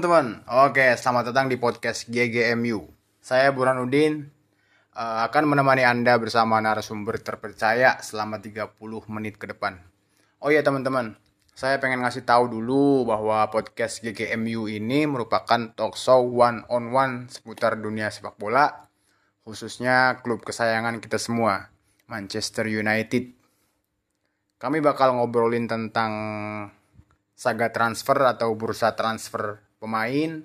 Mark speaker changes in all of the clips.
Speaker 1: Teman-teman, oke selamat datang di podcast GGMU. Saya Burhanuddin uh, akan menemani Anda bersama narasumber terpercaya selama 30 menit ke depan. Oh iya teman-teman, saya pengen ngasih tahu dulu bahwa podcast GGMU ini merupakan talk show one on one seputar dunia sepak bola, khususnya klub kesayangan kita semua, Manchester United. Kami bakal ngobrolin tentang saga transfer atau bursa transfer pemain,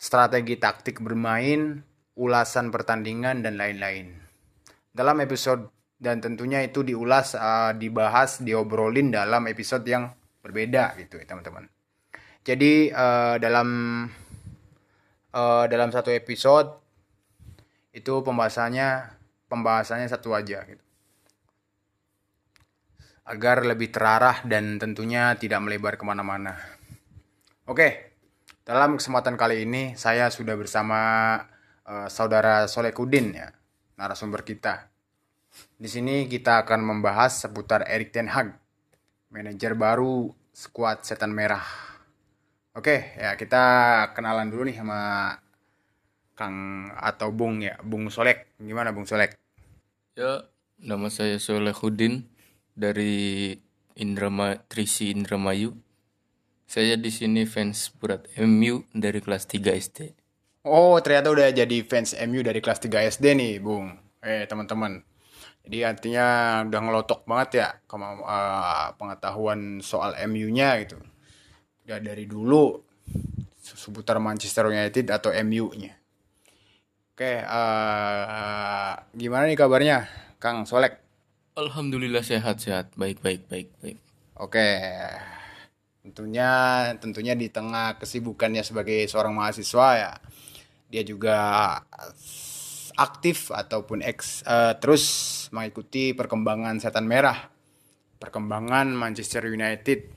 Speaker 1: strategi taktik bermain, ulasan pertandingan dan lain-lain. Dalam episode dan tentunya itu diulas, uh, dibahas, diobrolin dalam episode yang berbeda gitu ya teman-teman. Jadi uh, dalam uh, dalam satu episode itu pembahasannya pembahasannya satu aja gitu agar lebih terarah dan tentunya tidak melebar ke mana-mana. Oke, dalam kesempatan kali ini saya sudah bersama uh, saudara Solekudin ya, narasumber kita. Di sini kita akan membahas seputar Erik Ten Hag, manajer baru skuad Setan Merah. Oke, ya kita kenalan dulu nih sama Kang atau Bung ya, Bung Solek. Gimana Bung Solek?
Speaker 2: Ya, nama saya Solekudin dari Indrama Trisi Indramayu. Saya di sini fans berat MU dari kelas 3 SD.
Speaker 1: Oh, ternyata udah jadi fans MU dari kelas 3 SD nih, Bung. Eh, teman-teman. Jadi artinya udah ngelotok banget ya kema uh, pengetahuan soal MU-nya gitu. Udah dari dulu seputar Manchester United atau MU-nya. Oke, uh, gimana nih kabarnya, Kang Solek?
Speaker 2: Alhamdulillah sehat-sehat, baik baik baik baik.
Speaker 1: Oke. Tentunya tentunya di tengah kesibukannya sebagai seorang mahasiswa ya. Dia juga aktif ataupun ex uh, terus mengikuti perkembangan Setan Merah. Perkembangan Manchester United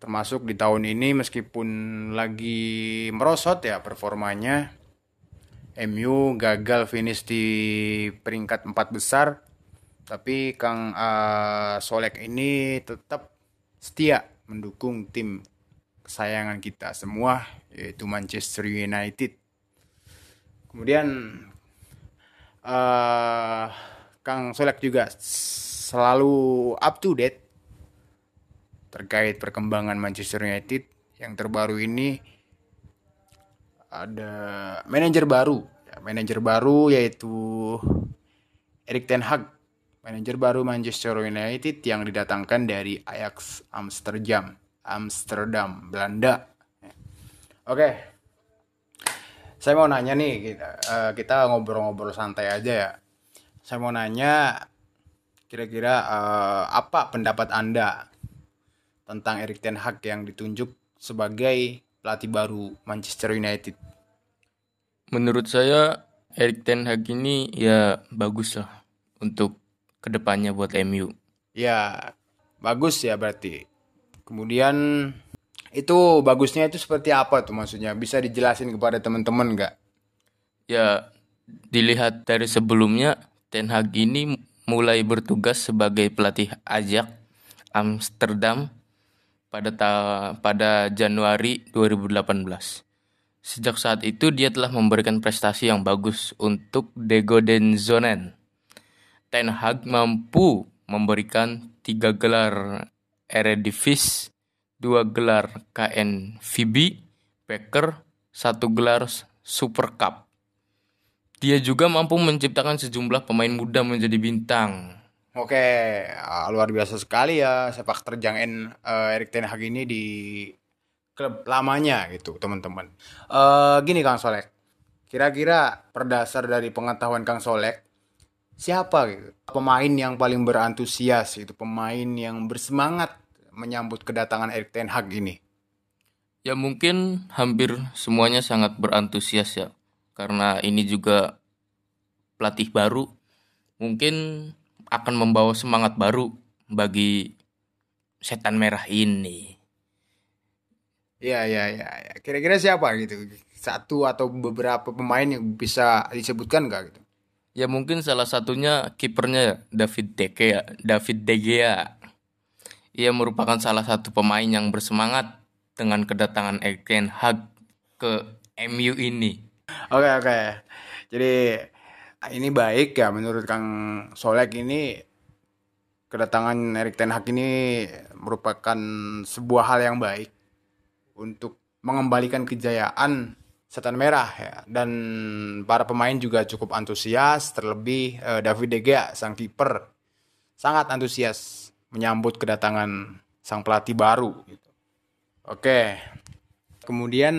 Speaker 1: termasuk di tahun ini meskipun lagi merosot ya performanya MU gagal finish di peringkat empat besar tapi Kang uh, Solek ini tetap setia mendukung tim kesayangan kita semua yaitu Manchester United. Kemudian uh, Kang Solek juga selalu up to date terkait perkembangan Manchester United. Yang terbaru ini ada manajer baru, ya, manajer baru yaitu Erik Ten Hag manajer baru Manchester United yang didatangkan dari Ajax Amsterdam, Amsterdam, Belanda. Oke. Saya mau nanya nih, kita uh, kita ngobrol-ngobrol santai aja ya. Saya mau nanya kira-kira uh, apa pendapat Anda tentang Erik Ten Hag yang ditunjuk sebagai pelatih baru Manchester United?
Speaker 2: Menurut saya Erik Ten Hag ini ya bagus lah untuk ke depannya buat MU.
Speaker 1: Ya, bagus ya berarti. Kemudian itu bagusnya itu seperti apa tuh maksudnya? Bisa dijelasin kepada teman-teman nggak?
Speaker 2: Ya, dilihat dari sebelumnya Ten Hag ini mulai bertugas sebagai pelatih Ajax Amsterdam pada ta pada Januari 2018. Sejak saat itu dia telah memberikan prestasi yang bagus untuk Dego Denzonen Ten Hag mampu memberikan tiga gelar Eredivisie, dua gelar KNVB, Becker, satu gelar Super Cup. Dia juga mampu menciptakan sejumlah pemain muda menjadi bintang.
Speaker 1: Oke, ah, luar biasa sekali ya sepak terjang uh, Erik Ten Hag ini di klub lamanya gitu, teman-teman. Uh, gini Kang Solek, kira-kira berdasar dari pengetahuan Kang Solek, siapa gitu. Pemain yang paling berantusias itu pemain yang bersemangat menyambut kedatangan Erik Ten Hag ini.
Speaker 2: Ya mungkin hampir semuanya sangat berantusias ya karena ini juga pelatih baru. Mungkin akan membawa semangat baru bagi setan merah ini.
Speaker 1: Ya ya ya, ya. kira-kira siapa gitu? Satu atau beberapa pemain yang bisa disebutkan gak gitu
Speaker 2: Ya mungkin salah satunya kipernya David De Gea. David De Gea. Ia merupakan salah satu pemain yang bersemangat dengan kedatangan Erik ten Hag ke MU ini?
Speaker 1: Oke oke. Jadi ini baik ya menurut Kang Solek ini kedatangan Erik ten Hag ini merupakan sebuah hal yang baik untuk mengembalikan kejayaan Setan Merah ya dan para pemain juga cukup antusias terlebih eh, David De Gea sang kiper sangat antusias menyambut kedatangan sang pelatih baru gitu. Oke. Kemudian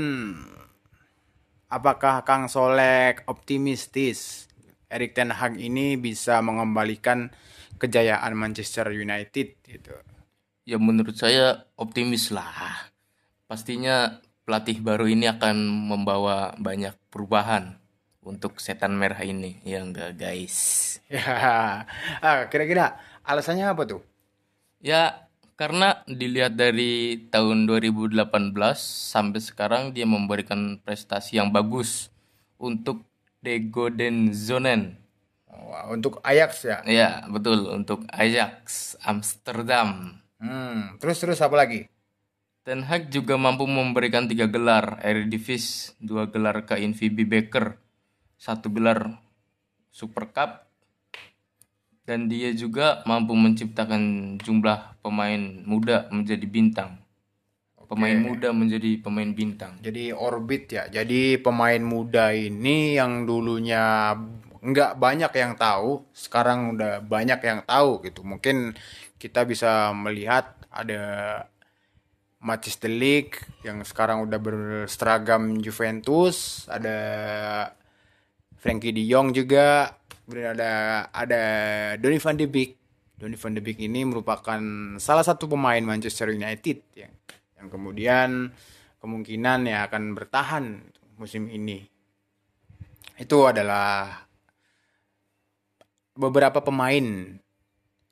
Speaker 1: apakah Kang Solek optimistis Erik ten Hag ini bisa mengembalikan kejayaan Manchester United gitu?
Speaker 2: Ya menurut saya optimis lah. Pastinya pelatih baru ini akan membawa banyak perubahan untuk setan merah ini ya enggak guys
Speaker 1: Ya, ah, kira-kira alasannya apa tuh?
Speaker 2: ya karena dilihat dari tahun 2018 sampai sekarang dia memberikan prestasi yang bagus untuk Dego Zonen
Speaker 1: Wah, untuk Ajax ya.
Speaker 2: ya betul untuk Ajax Amsterdam
Speaker 1: Hmm, terus terus apa lagi?
Speaker 2: Ten Hag juga mampu memberikan tiga gelar Eredivisie, dua gelar ke VB Beker, satu gelar Super Cup, dan dia juga mampu menciptakan jumlah pemain muda menjadi bintang. Pemain muda menjadi pemain bintang.
Speaker 1: Jadi orbit ya. Jadi pemain muda ini yang dulunya nggak banyak yang tahu, sekarang udah banyak yang tahu gitu. Mungkin kita bisa melihat ada Matthijs de Ligt yang sekarang udah berseragam Juventus, ada Frankie De Jong juga, kemudian ada ada Donny van de Beek. Donny van de Beek ini merupakan salah satu pemain Manchester United yang yang kemudian kemungkinan ya akan bertahan musim ini. Itu adalah beberapa pemain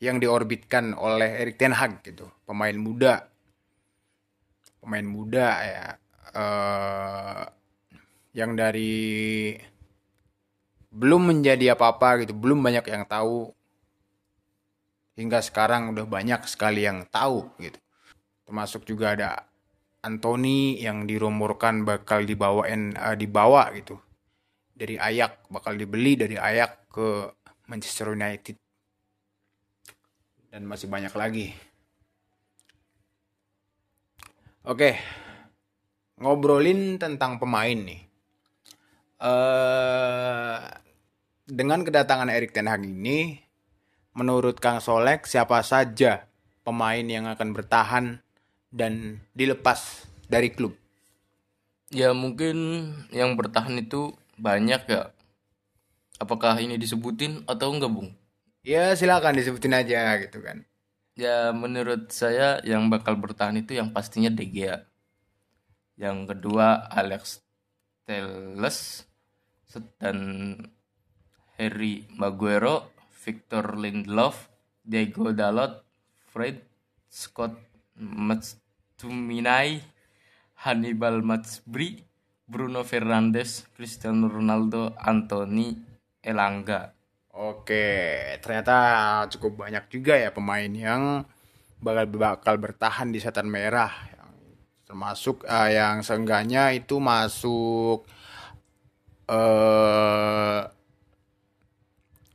Speaker 1: yang diorbitkan oleh Erik ten Hag gitu, pemain muda pemain muda ya. Uh, yang dari belum menjadi apa-apa gitu belum banyak yang tahu hingga sekarang udah banyak sekali yang tahu gitu. Termasuk juga ada Anthony yang dirumorkan bakal dibawain uh, dibawa gitu. Dari Ayak bakal dibeli dari Ayak ke Manchester United. Dan masih banyak lagi Oke, ngobrolin tentang pemain nih. Uh, dengan kedatangan Erik Ten Hag ini, menurut Kang Solek siapa saja pemain yang akan bertahan dan dilepas dari klub?
Speaker 2: Ya mungkin yang bertahan itu banyak ya. Apakah ini disebutin atau enggak, Bung?
Speaker 1: Ya silakan disebutin aja gitu kan.
Speaker 2: Ya menurut saya yang bakal bertahan itu yang pastinya De Gea. Yang kedua Alex Telles dan Harry Maguire, Victor Lindelof, Diego Dalot, Fred Scott McTominay, Hannibal Matsbri, Bruno Fernandes, Cristiano Ronaldo, Anthony Elanga.
Speaker 1: Oke, ternyata cukup banyak juga ya pemain yang bakal bakal bertahan di setan merah. Termasuk uh, yang seenggaknya itu masuk uh,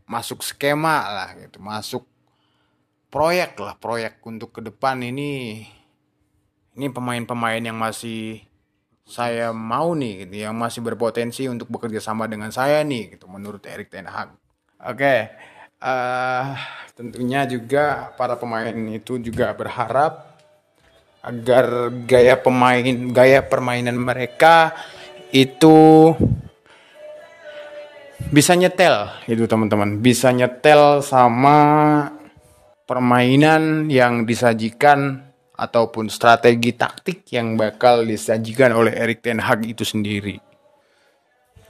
Speaker 1: masuk skema lah gitu, masuk proyek lah, proyek untuk ke depan ini ini pemain-pemain yang masih saya mau nih gitu, yang masih berpotensi untuk bekerja sama dengan saya nih gitu menurut Erik Ten Hag. Oke, uh, tentunya juga para pemain itu juga berharap agar gaya pemain, gaya permainan mereka itu bisa nyetel itu teman-teman, bisa nyetel sama permainan yang disajikan ataupun strategi taktik yang bakal disajikan oleh Erik Ten Hag itu sendiri.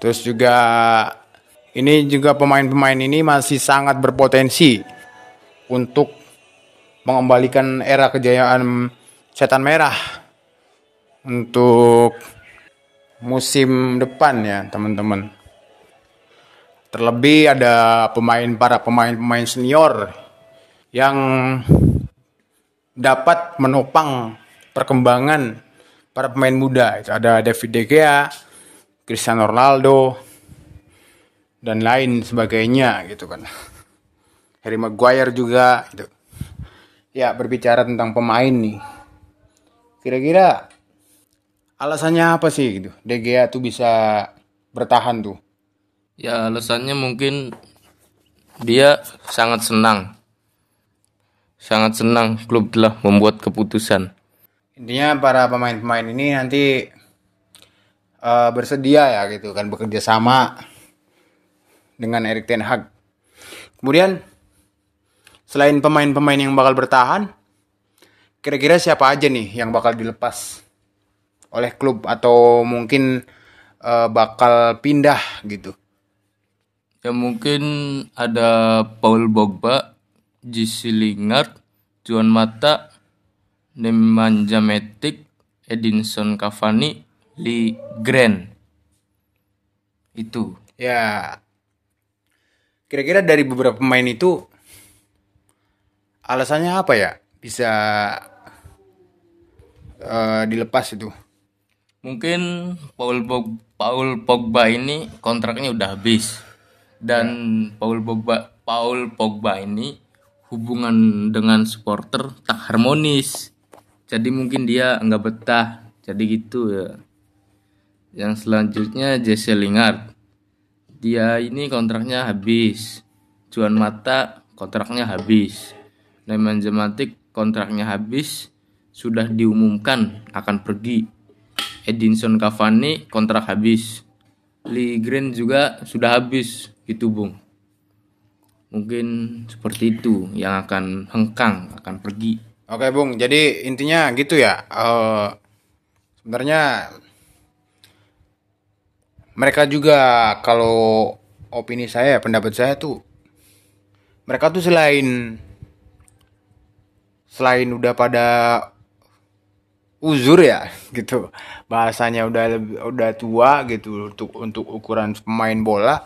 Speaker 1: Terus juga ini juga pemain-pemain ini masih sangat berpotensi untuk mengembalikan era kejayaan setan merah untuk musim depan ya teman-teman. Terlebih ada pemain para pemain-pemain senior yang dapat menopang perkembangan para pemain muda ada David De Gea, Cristiano Ronaldo dan lain sebagainya gitu kan. Harry Maguire juga itu. Ya, berbicara tentang pemain nih. Kira-kira alasannya apa sih gitu? De Gea tuh bisa bertahan tuh.
Speaker 2: Ya alasannya mungkin dia sangat senang. Sangat senang klub telah membuat keputusan.
Speaker 1: Intinya para pemain-pemain ini nanti uh, bersedia ya gitu kan bekerja sama dengan Erik Ten Hag. Kemudian selain pemain-pemain yang bakal bertahan, kira-kira siapa aja nih yang bakal dilepas oleh klub atau mungkin uh, bakal pindah gitu?
Speaker 2: Ya mungkin ada Paul Pogba, Jesse Lingard, Juan Mata, Nemanja Matic, Edinson Cavani, Lee Grant. Itu.
Speaker 1: Ya. Kira-kira dari beberapa pemain itu alasannya apa ya? Bisa uh, dilepas itu?
Speaker 2: Mungkin Paul Pogba, Paul Pogba ini kontraknya udah habis. Dan ya. Paul Pogba Paul Pogba ini hubungan dengan supporter tak harmonis. Jadi mungkin dia nggak betah. Jadi gitu ya. Yang selanjutnya Jesse Lingard dia ini kontraknya habis. Juan Mata kontraknya habis. Nemanja Matic kontraknya habis. Sudah diumumkan akan pergi. Edinson Cavani kontrak habis. Lee Green juga sudah habis. Gitu Bung. Mungkin seperti itu yang akan hengkang akan pergi.
Speaker 1: Oke bung. Jadi intinya gitu ya. Uh, sebenarnya mereka juga kalau opini saya pendapat saya tuh mereka tuh selain selain udah pada uzur ya gitu bahasanya udah udah tua gitu untuk untuk ukuran pemain bola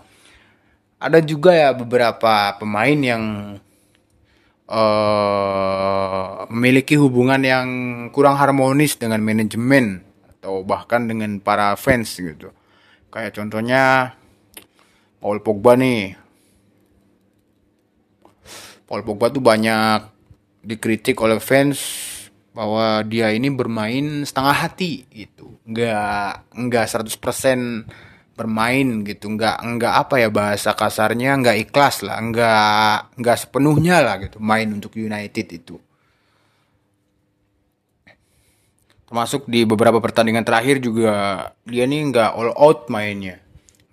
Speaker 1: ada juga ya beberapa pemain yang uh, memiliki hubungan yang kurang harmonis dengan manajemen atau bahkan dengan para fans gitu. Kayak contohnya Paul Pogba nih. Paul Pogba tuh banyak dikritik oleh fans bahwa dia ini bermain setengah hati itu. Enggak enggak 100% bermain gitu nggak nggak apa ya bahasa kasarnya nggak ikhlas lah nggak nggak sepenuhnya lah gitu main untuk United itu termasuk di beberapa pertandingan terakhir juga dia nih nggak all out mainnya.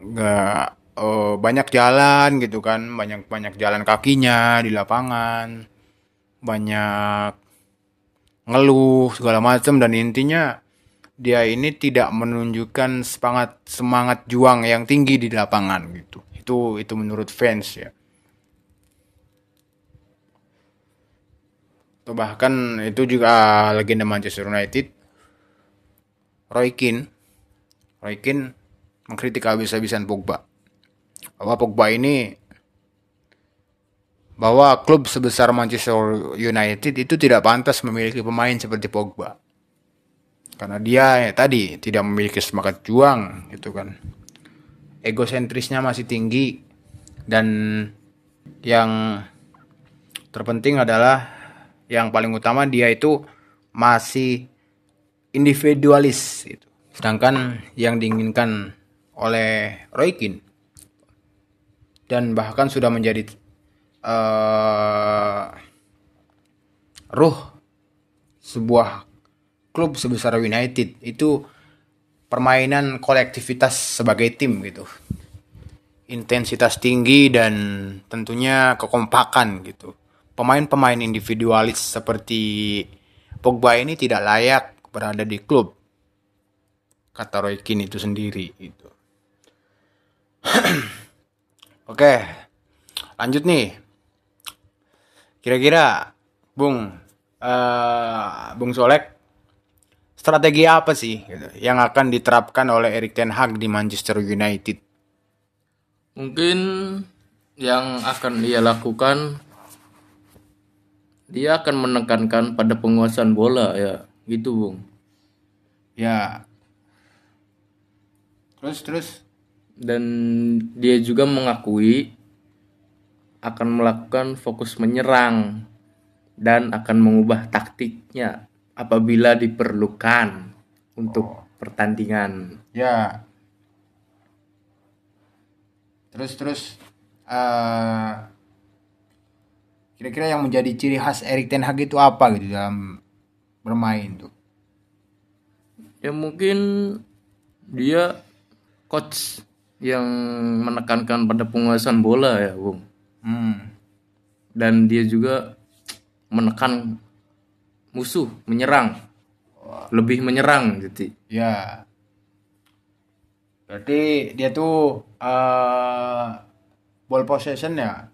Speaker 1: Nggak uh, banyak jalan gitu kan. Banyak banyak jalan kakinya di lapangan. Banyak ngeluh segala macam dan intinya dia ini tidak menunjukkan semangat semangat juang yang tinggi di lapangan gitu. Itu itu menurut fans ya. Atau bahkan itu juga legenda Manchester United Roy Keane. Roy Keane mengkritik habis-habisan Pogba. Bahwa Pogba ini bahwa klub sebesar Manchester United itu tidak pantas memiliki pemain seperti Pogba. Karena dia ya, tadi tidak memiliki semangat juang gitu kan. Egosentrisnya masih tinggi. Dan yang terpenting adalah yang paling utama dia itu masih individualis gitu. sedangkan yang diinginkan oleh Roy Keane. Dan bahkan sudah menjadi uh, ruh sebuah klub sebesar United. Itu permainan kolektivitas sebagai tim gitu. Intensitas tinggi dan tentunya kekompakan gitu. Pemain-pemain individualis seperti Pogba ini tidak layak berada di klub. Kata Roy Keane itu sendiri itu oke lanjut nih. Kira-kira Bung uh, Bung Solek strategi apa sih gitu, yang akan diterapkan oleh Erik Ten Hag di Manchester United?
Speaker 2: Mungkin yang akan dia lakukan dia akan menekankan pada penguasaan bola ya gitu bung
Speaker 1: Ya. Terus terus
Speaker 2: dan dia juga mengakui akan melakukan fokus menyerang dan akan mengubah taktiknya apabila diperlukan untuk pertandingan.
Speaker 1: ya. Terus terus eh kira-kira yang menjadi ciri khas Erik Ten Hag itu apa gitu dalam bermain tuh?
Speaker 2: Ya mungkin dia coach yang menekankan pada penguasaan bola ya, Bung.
Speaker 1: Hmm.
Speaker 2: Dan dia juga menekan musuh, menyerang. Lebih menyerang gitu.
Speaker 1: Ya. Berarti dia tuh eh ball possession ya.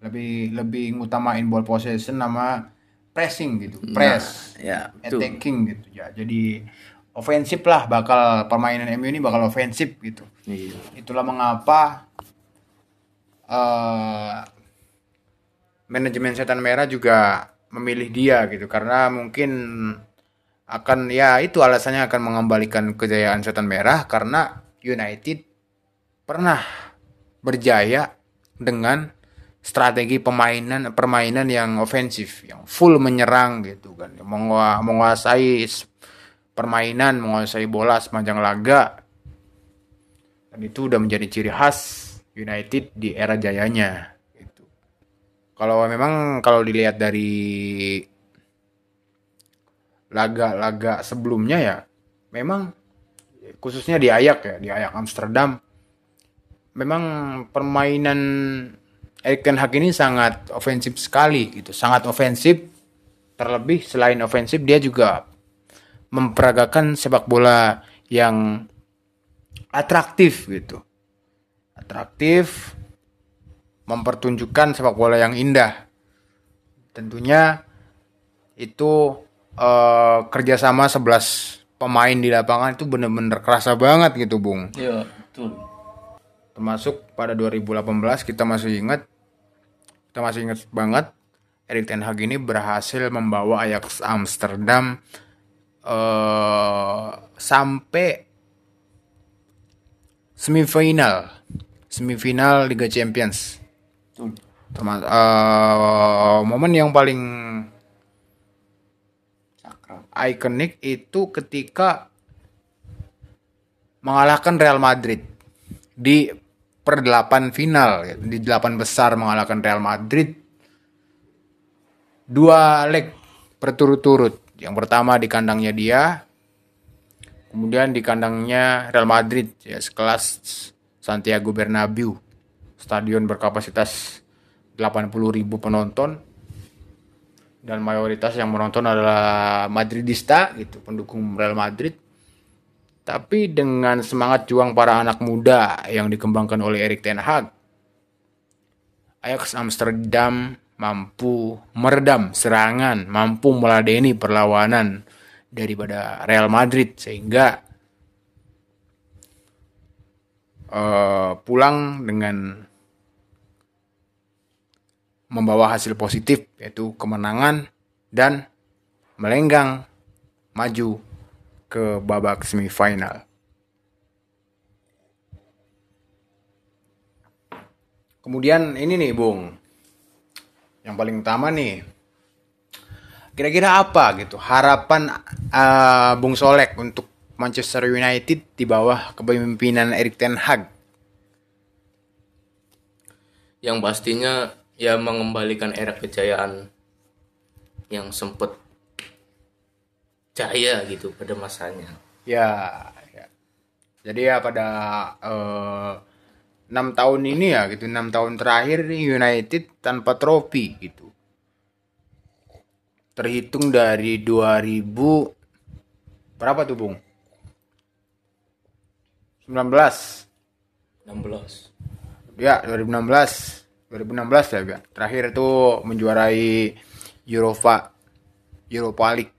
Speaker 1: Lebih lebih ngutamain ball possession sama pressing gitu. Press,
Speaker 2: Ya, betul.
Speaker 1: attacking gitu ya. Jadi ofensif lah bakal permainan MU ini bakal ofensif gitu.
Speaker 2: Iya.
Speaker 1: Itulah mengapa eh manajemen setan merah juga memilih dia gitu karena mungkin akan ya itu alasannya akan mengembalikan kejayaan setan merah karena United pernah berjaya dengan strategi pemainan permainan yang ofensif yang full menyerang gitu kan Mengua- menguasai permainan menguasai bola sepanjang laga dan itu udah menjadi ciri khas United di era jayanya gitu. Kalau memang kalau dilihat dari laga-laga sebelumnya ya memang khususnya di Ajax ya, di Ajax Amsterdam memang permainan Erik Ten Hag ini sangat ofensif sekali gitu, sangat ofensif. Terlebih selain ofensif dia juga memperagakan sepak bola yang atraktif gitu. Atraktif mempertunjukkan sepak bola yang indah. Tentunya itu eh, kerjasama 11 pemain di lapangan itu bener-bener kerasa banget gitu, Bung.
Speaker 2: Iya, betul.
Speaker 1: Termasuk pada 2018 kita masih ingat kita masih ingat banget Erik Ten Hag ini berhasil membawa Ajax Amsterdam eh sampai semifinal. Semifinal Liga Champions. Termasuk eh, momen yang paling ikonik itu ketika mengalahkan Real Madrid di per 8 final ya. di 8 besar mengalahkan Real Madrid. Dua leg berturut-turut. Yang pertama di kandangnya dia kemudian di kandangnya Real Madrid ya sekelas Santiago Bernabeu stadion berkapasitas 80.000 penonton. Dan mayoritas yang menonton adalah Madridista gitu pendukung Real Madrid tapi dengan semangat juang para anak muda yang dikembangkan oleh Erik Ten Hag Ajax Amsterdam mampu meredam serangan mampu meladeni perlawanan daripada Real Madrid sehingga eh, pulang dengan membawa hasil positif yaitu kemenangan dan melenggang maju ke babak semifinal. Kemudian ini nih, Bung. Yang paling utama nih. Kira-kira apa gitu harapan eh, Bung Solek untuk Manchester United di bawah kepemimpinan Erik Ten Hag?
Speaker 2: Yang pastinya ya mengembalikan era kejayaan yang sempat jaya gitu pada masanya.
Speaker 1: Ya, ya. Jadi ya pada eh, enam tahun ini ya gitu enam tahun terakhir nih United tanpa trofi gitu. Terhitung dari 2000 berapa tuh Bung? 19
Speaker 2: 16.
Speaker 1: ya 2016 2016 ya terakhir itu menjuarai Europa Europa League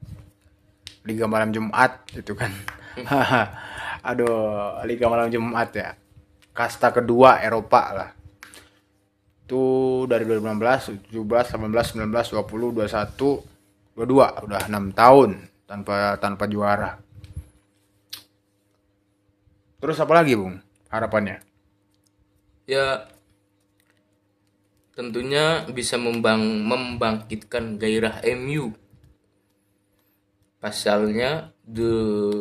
Speaker 1: Liga malam Jumat itu kan aduh Liga malam Jumat ya kasta kedua Eropa lah itu dari 2016 17 18 19 20 21 22 udah enam tahun tanpa tanpa juara Terus apa lagi, Bung? Harapannya?
Speaker 2: Ya tentunya bisa membang membangkitkan gairah MU. Pasalnya The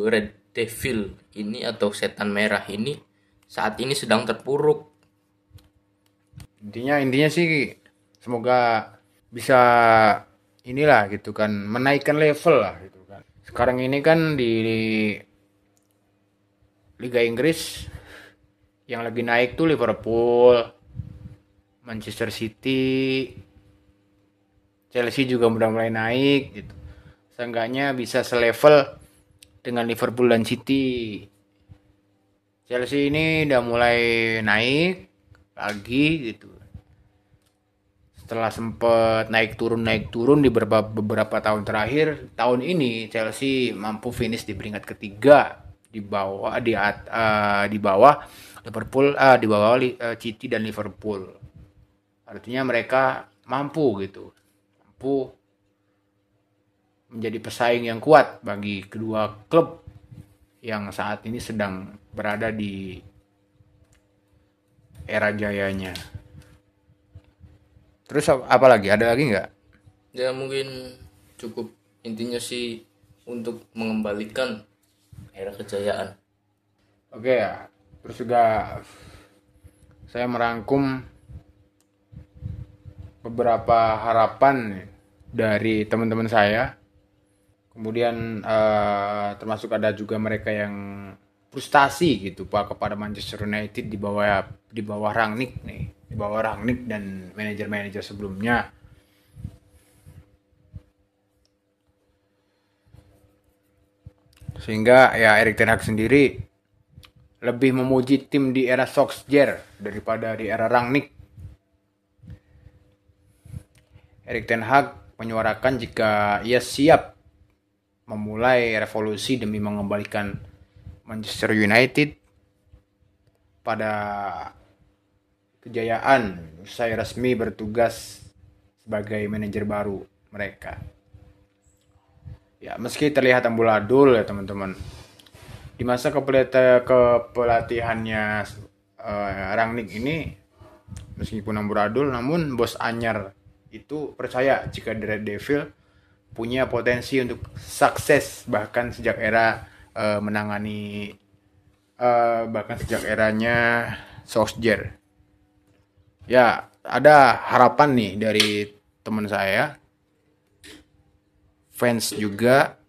Speaker 2: Red Devil ini atau setan merah ini saat ini sedang terpuruk.
Speaker 1: Intinya intinya sih semoga bisa inilah gitu kan menaikkan level lah gitu kan. Sekarang ini kan di, di Liga Inggris yang lagi naik tuh Liverpool, Manchester City, Chelsea juga udah mulai naik gitu. Seenggaknya bisa selevel dengan Liverpool dan City. Chelsea ini udah mulai naik lagi gitu. Setelah sempet naik turun naik turun di beberapa beberapa tahun terakhir, tahun ini Chelsea mampu finish di peringkat ketiga di bawah di uh, di bawah Liverpool uh, di bawah uh, City dan Liverpool. Artinya mereka mampu gitu. Mampu menjadi pesaing yang kuat bagi kedua klub yang saat ini sedang berada di era jayanya. Terus apa lagi? Ada lagi nggak?
Speaker 2: Ya mungkin cukup intinya sih untuk mengembalikan era kejayaan.
Speaker 1: Oke ya. Terus juga saya merangkum beberapa harapan dari teman-teman saya. Kemudian uh, termasuk ada juga mereka yang frustasi gitu Pak kepada Manchester United di bawah di bawah Rangnick nih, di bawah Rangnick dan manajer-manajer sebelumnya. Sehingga ya Erik Ten Hag sendiri lebih memuji tim di era Solskjaer daripada di era Rangnick. Erik Ten Hag menyuarakan jika ia siap memulai revolusi demi mengembalikan Manchester United pada kejayaan usai resmi bertugas sebagai manajer baru mereka. Ya, meski terlihat ambuladul ya teman-teman. Di masa kepelatihannya uh, Rangnick ini meskipun ambuladul namun bos anyar itu percaya jika Red Devil punya potensi untuk sukses bahkan sejak era uh, menangani uh, bahkan sejak eranya Solskjaer. Ya, ada harapan nih dari teman saya fans juga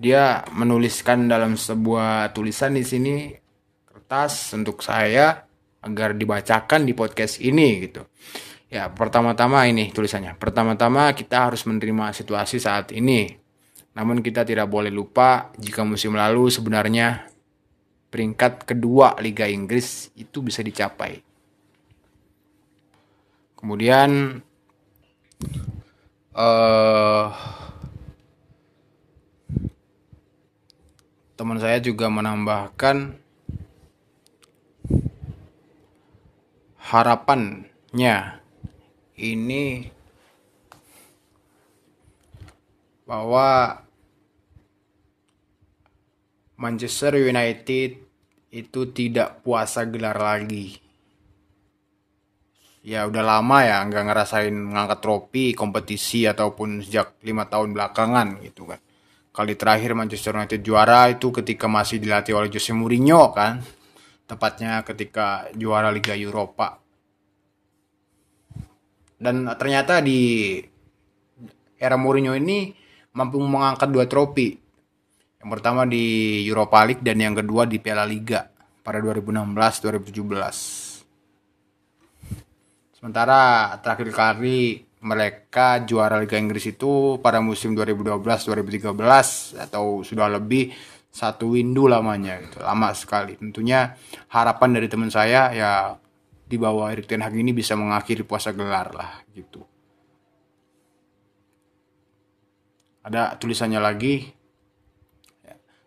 Speaker 1: dia menuliskan dalam sebuah tulisan di sini kertas untuk saya agar dibacakan di podcast ini gitu. Ya, pertama-tama ini tulisannya. Pertama-tama kita harus menerima situasi saat ini. Namun kita tidak boleh lupa jika musim lalu sebenarnya peringkat kedua Liga Inggris itu bisa dicapai. Kemudian uh, teman saya juga menambahkan harapannya ini bahwa Manchester United itu tidak puasa gelar lagi. Ya udah lama ya nggak ngerasain ngangkat trofi kompetisi ataupun sejak lima tahun belakangan gitu kan. Kali terakhir Manchester United juara itu ketika masih dilatih oleh Jose Mourinho kan. Tepatnya ketika juara Liga Eropa dan ternyata di era Mourinho ini mampu mengangkat dua trofi yang pertama di Europa League dan yang kedua di Piala Liga pada 2016-2017 Sementara terakhir kali mereka juara Liga Inggris itu pada musim 2012-2013 atau sudah lebih satu window lamanya gitu. Lama sekali. Tentunya harapan dari teman saya ya di bawah Erik Ten Hag ini bisa mengakhiri puasa gelar lah gitu. Ada tulisannya lagi.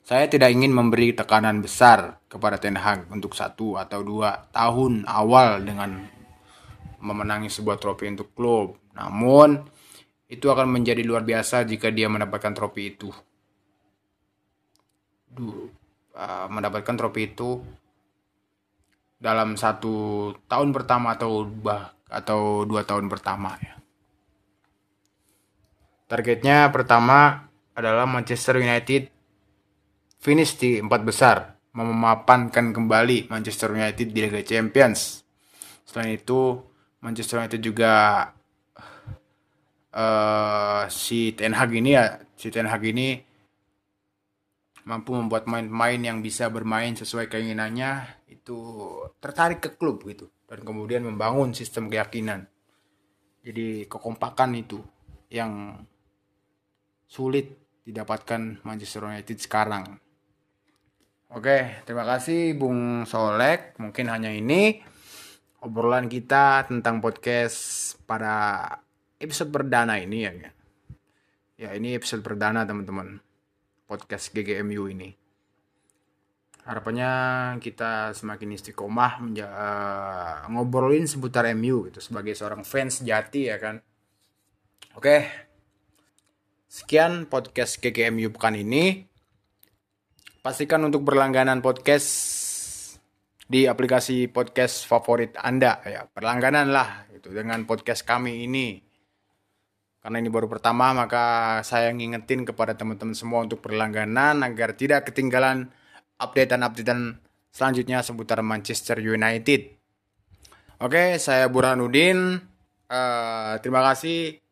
Speaker 1: Saya tidak ingin memberi tekanan besar kepada Ten Hag untuk satu atau dua tahun awal dengan memenangi sebuah trofi untuk klub. Namun, itu akan menjadi luar biasa jika dia mendapatkan trofi itu. Duh, uh, mendapatkan trofi itu dalam satu tahun pertama atau bah atau dua tahun pertama ya. Targetnya pertama adalah Manchester United finish di empat besar, memapankan kembali Manchester United di Liga Champions. Selain itu, Manchester United juga uh, si Ten Hag ini ya, si Ten Hag ini mampu membuat main-main yang bisa bermain sesuai keinginannya itu tertarik ke klub gitu dan kemudian membangun sistem keyakinan. Jadi kekompakan itu yang sulit didapatkan Manchester United sekarang. Oke, terima kasih Bung Solek. Mungkin hanya ini obrolan kita tentang podcast pada episode perdana ini ya. Ya, ini episode perdana teman-teman. Podcast GGMU ini. Harapannya kita semakin istiqomah uh, ngobrolin seputar MU gitu sebagai seorang fans jati ya kan. Oke. Sekian podcast GGMU pekan ini. Pastikan untuk berlangganan podcast di aplikasi podcast favorit Anda ya. Berlangganan lah itu dengan podcast kami ini. Karena ini baru pertama maka saya ngingetin kepada teman-teman semua untuk berlangganan agar tidak ketinggalan updatean-updatean selanjutnya seputar Manchester United. Oke, saya Burhanuddin. Uh, terima kasih.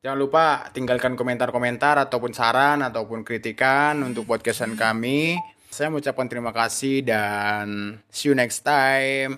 Speaker 1: Jangan lupa tinggalkan komentar-komentar ataupun saran ataupun kritikan untuk podcastan kami. Saya mengucapkan terima kasih dan see you next time.